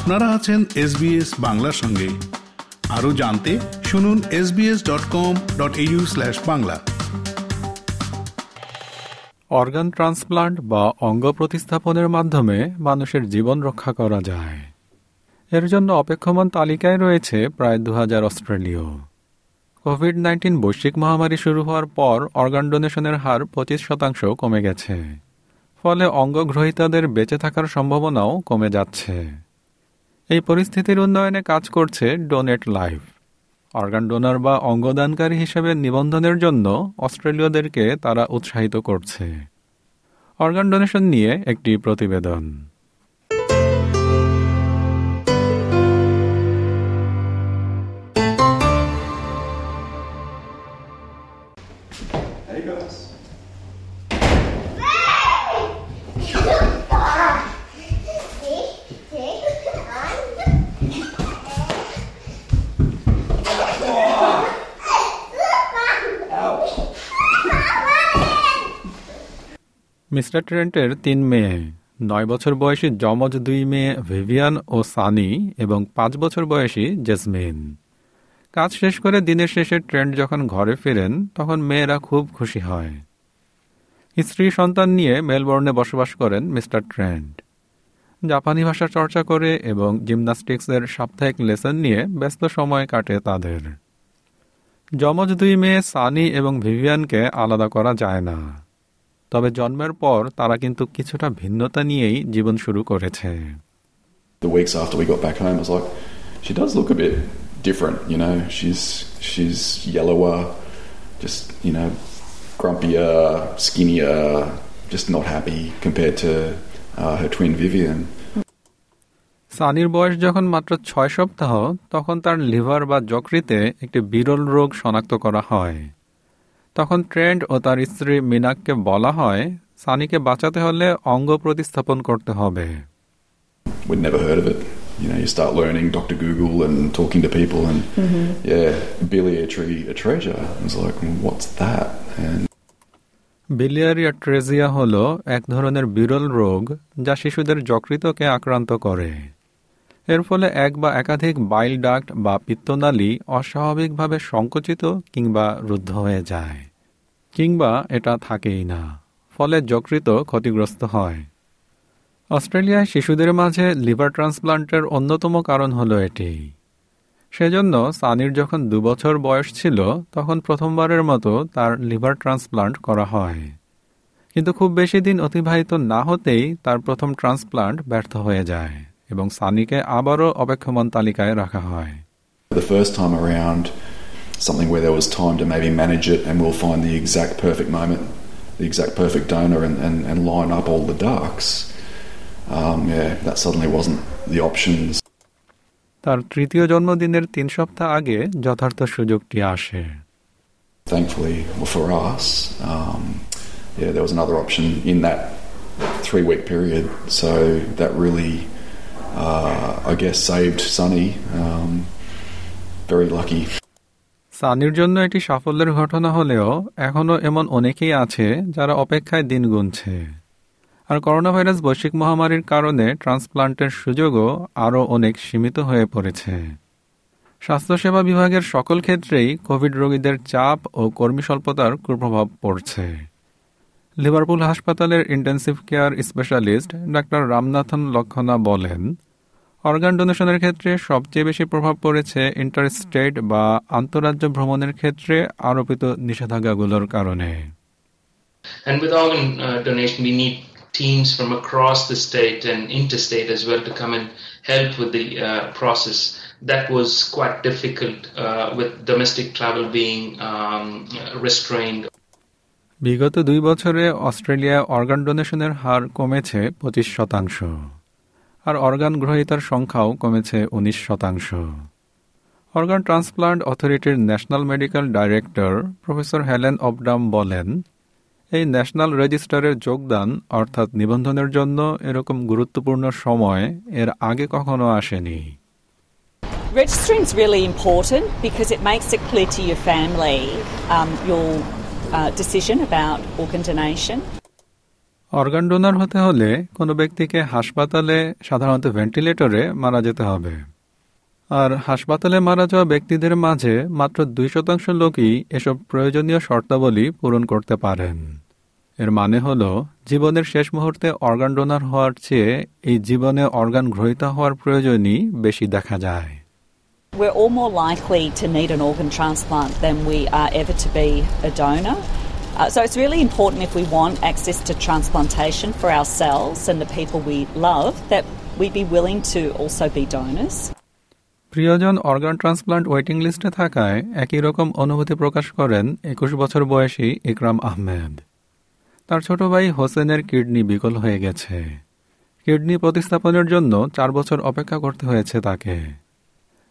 আপনারা আছেন এসবিএস বাংলার সঙ্গে। আরও জানতে শুনুন SBS dot com dot Bangla. Organ transplant বা অঙ্গ প্রতিস্থাপনের মাধ্যমে মানুষের জীবন রক্ষা করা যায়। এর জন্য অপেক্ষমান তালিকায় রয়েছে প্রায় দু হাজার অস্ট্রেলীয়। কোভিড নাইন্টিন বৈশ্বিক মহামারী শুরু হওয়ার পর অর্গান ডোনেশনের হার পঁচিশ শতাংশ কমে গেছে। ফলে অঙ্গগ্রহীতাদের বেঁচে থাকার সম্ভাবনাও কমে যাচ্ছে। এই পরিস্থিতির উন্নয়নে কাজ করছে ডোনেট লাইভ। অর্গান ডোনার বা অঙ্গদানকারী হিসেবে নিবন্ধনের জন্য অস্ট্রেলীয়দেরকে তারা উৎসাহিত করছে। অর্গান ডোনেশন নিয়ে একটি প্রতিবেদন। মিস্টার ট্রেন্টের তিন মেয়ে, নয় বছর বয়সী যমজ দুই মেয়ে ভিভিয়ান ও সানি এবং পাঁচ বছর বয়সী জেসমিন। কাজ শেষ করে দিনের শেষে ট্রেন্ট যখন ঘরে ফেরেন, তখন মেয়েরা খুব খুশি হয়। স্ত্রী সন্তান নিয়ে মেলবোর্নে বসবাস করেন মিস্টার ট্রেন্ট। জাপানি ভাষা চর্চা করে এবং জিমনাস্টিক্সের সাপ্তাহিক লেসন নিয়ে ব্যস্ত সময় কাটে তাদের। যমজ দুই মেয়ে সানি এবং ভিভিয়ানকে আলাদা করা যায় না। তবে জন্মের পর তারা কিন্তু কিছুটা ভিন্নতা নিয়েই জীবন শুরু করেছে The weeks after we got back home, I was like, she does look a bit different, you know. She's she's yellower, just you know, grumpier, skinnier, just not happy compared to uh, her twin Vivian. সানির বয়স যখন মাত্র ছয় সপ্তাহ তখন তার liver বা যকৃতে একটি বিরল রোগ শনাক্ত করা হয় তখন ট্রেন্ড ও তার স্ত্রী মিনাককে বলা হয় সানিকে বাঁচাতে হলে অঙ্গ প্রতিস্থাপন করতে হবে We'd never heard of it. You know, you start learning Dr. Google and talking to people, and mm-hmm. yeah, biliary atresia. I was like, what's that? And biliary atresia হল এক ধরনের বিরল রোগ যা শিশুদের যকৃতকে আক্রান্ত করে এর ফলে এক বা একাধিক বাইল ডাক্ট বা পিত্তনালী অস্বাভাবিকভাবে সংকুচিত কিংবা রুদ্ধ হয়ে যায়। কিংবা এটা থাকেই না, ফলে যকৃত ক্ষতিগ্রস্ত হয়। অস্ট্রেলিয়ায় শিশুদের মাঝে লিভার ট্রান্সপ্লান্টের অন্যতম কারণ হলো এটি। সেজন্য সানির যখন দুবছর বয়স ছিল, তখন প্রথমবারের মতো তার লিভার ট্রান্সপ্লান্ট করা হয়। কিন্তু খুব বেশি দিন অতিবাহিত না হতেই তার প্রথম ট্রান্সপ্লান্ট ব্যর্থ হয়ে যায়। এবং সানিকে আবারও অপেক্ষমান তালিকায় রাখা হয় the first time around, something where there was time to maybe manage it, and we'll find the exact perfect moment, the exact perfect donor, and, and, and line up all the ducks. Um, yeah, that suddenly wasn't the options. তার তৃতীয় জন্মদিনের তিন সপ্তাহ আগে যথার্থ সুযোগটি আসে Thankfully, well, for us, um, yeah, there was another option in that three week period. So that really, uh, I guess, saved Sunny. Um, very lucky. সানির জন্য এটি সাফল্যের ঘটনা হলেও এখনও এমন অনেকেই আছে যারা অপেক্ষায় দিন গুনছে আর করোনা ভাইরাস বৈশ্বিক মহামারীর কারণে ট্রান্সপ্লান্টের সুযোগও আরও অনেক সীমিত হয়ে পড়েছে স্বাস্থ্যসেবা বিভাগের সকল ক্ষেত্রেই কোভিড রোগীদের চাপ ও কর্মী স্বল্পতার কুপ্রভাব পড়ছে লিভারপুল হাসপাতালের intensive care specialist doctor Ramanathan Lakshmana বলেন অর্গান ডোনেশনের ক্ষেত্রে সবচেয়ে বেশি প্রভাব পড়েছে ইন্টারস্টেট বা আন্তরাজ্য ভ্রমণের ক্ষেত্রে আরোপিত নিষেধাজ্ঞাগুলোর কারণে uh, teams from across the state and interstate as well to come and help with the uh, process. That was quite difficult uh, with domestic travel being um, restrained. বিগত দুই বছরে অস্ট্রেলিয়ায় অর্গান ডোনেশনের হার কমেছে পঁচিশ শতাংশ আর অর্গান গ্রহীতার সংখ্যাও কমেছে উনিশ শতাংশ। অর্গান ট্রান্সপ্লান্ট অথরিটির national medical director professor Helen Opdam বলেন এই ন্যাশনাল রেজিস্টারের যোগদান অর্থাৎ নিবন্ধনের জন্য এরকম গুরুত্বপূর্ণ সময় এর আগে কখনো আসেনি। Registering is really important because it makes it clear to your family um, your decision about organ donation. Organ donor হতে হলে কোনো ব্যক্তিকে হাসপাতালে, সাধারণত ভেন্টিলেটরে মারা যেতে হবে। আর হাসপাতালে মারা যাওয়া ব্যক্তিদের মাঝে মাত্র দুই শতাংশ লোকই এসব প্রয়োজনীয় শর্তাবলী পূরণ করতে পারেন। এর মানে হল, জীবনের শেষ মুহূর্তে অর্গান ডোনার হওয়ার চেয়ে এই জীবনে অর্গান গ্রহিতা হওয়ার প্রয়োজনই বেশি দেখা যায়। We're all more likely to need an organ transplant than we are ever to be a donor. Uh, so it's really important if we want access to transplantation for ourselves and the people we love that we be willing to also be donors. প্রিয়জন organ transplant waiting লিস্টে থাকায় একই রকম অনুভূতি প্রকাশ করেন একুশ বছর বয়সী ইকরাম আহমেদ তার ছোট ভাই হোসেনের কিডনি বিকল হয়ে গেছে কিডনি প্রতিস্থাপনের জন্য চার বছর অপেক্ষা করতে হয়েছে তাকে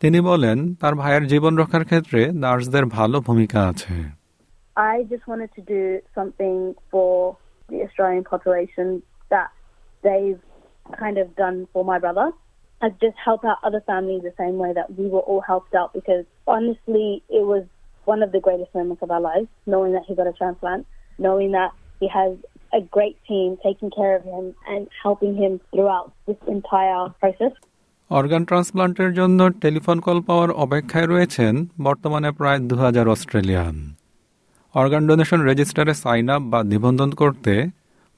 তিনি বলেন তার ভাইয়ের জীবন রক্ষার ক্ষেত্রে নার্সদের ভালো ভূমিকা আছে I just wanted to do something for the Australian population that they've kind of done for my brother. And just help out other families the same way that we were all helped out because honestly, it was one of the greatest moments of our lives, knowing that he got a transplant, knowing that he has a great team taking care of him and helping him throughout this entire process. Organ ট্রান্সপ্লান্টের জন্য telephone call পাওয়ার অপেক্ষায় রয়েছেন বর্তমানে প্রায় দু হাজার Australian. Organ donation রেজিস্টারে sign up বা নিবন্ধন করতে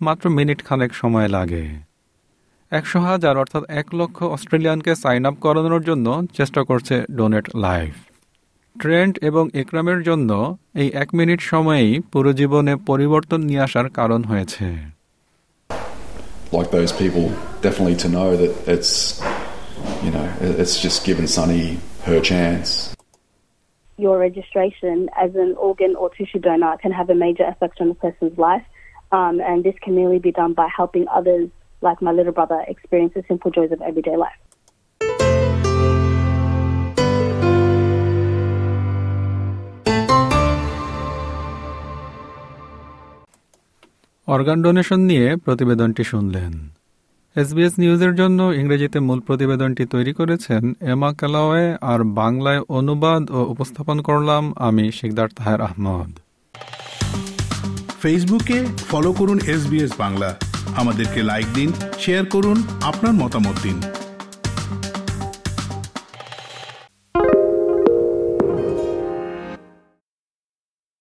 মাত্র মিনিট খানেক সময় লাগে। একশো হাজার অর্থাৎ এক লক্ষ অস্ট্রেলিয়ানকে সাইন আপ করানোর জন্য চেষ্টা করছে ডোনেট লাইফ ট্রেন্ড এবং একরামের জন্য এই এক মিনিট সময়েই পুরো জীবনে পরিবর্তন নিয়ে আসার কারণ হয়েছে। Like those people, definitely to know that it's you know it's just given Sunny her chance. Your registration as an organ or tissue donor can have a major effect on a person's life, um, and this can merely be done by helping others, like my little brother, experience the simple joys of everyday life. Organ donation নিয়ে প্রতিবেদনটি শুনলেন SBS নিউজের জন্য ইংরেজিতে মূল প্রতিবেদনটি তৈরি করেছেন এমা কালাওয়ে আর বাংলায় অনুবাদ ও উপস্থাপন করলাম আমি শিকদার তাহের আহমদ। ফেসবুকে ফলো করুন এস বাংলা। আমাদেরকে লাইক দিন, শেয়ার করুন, আপনার মতামত দিন।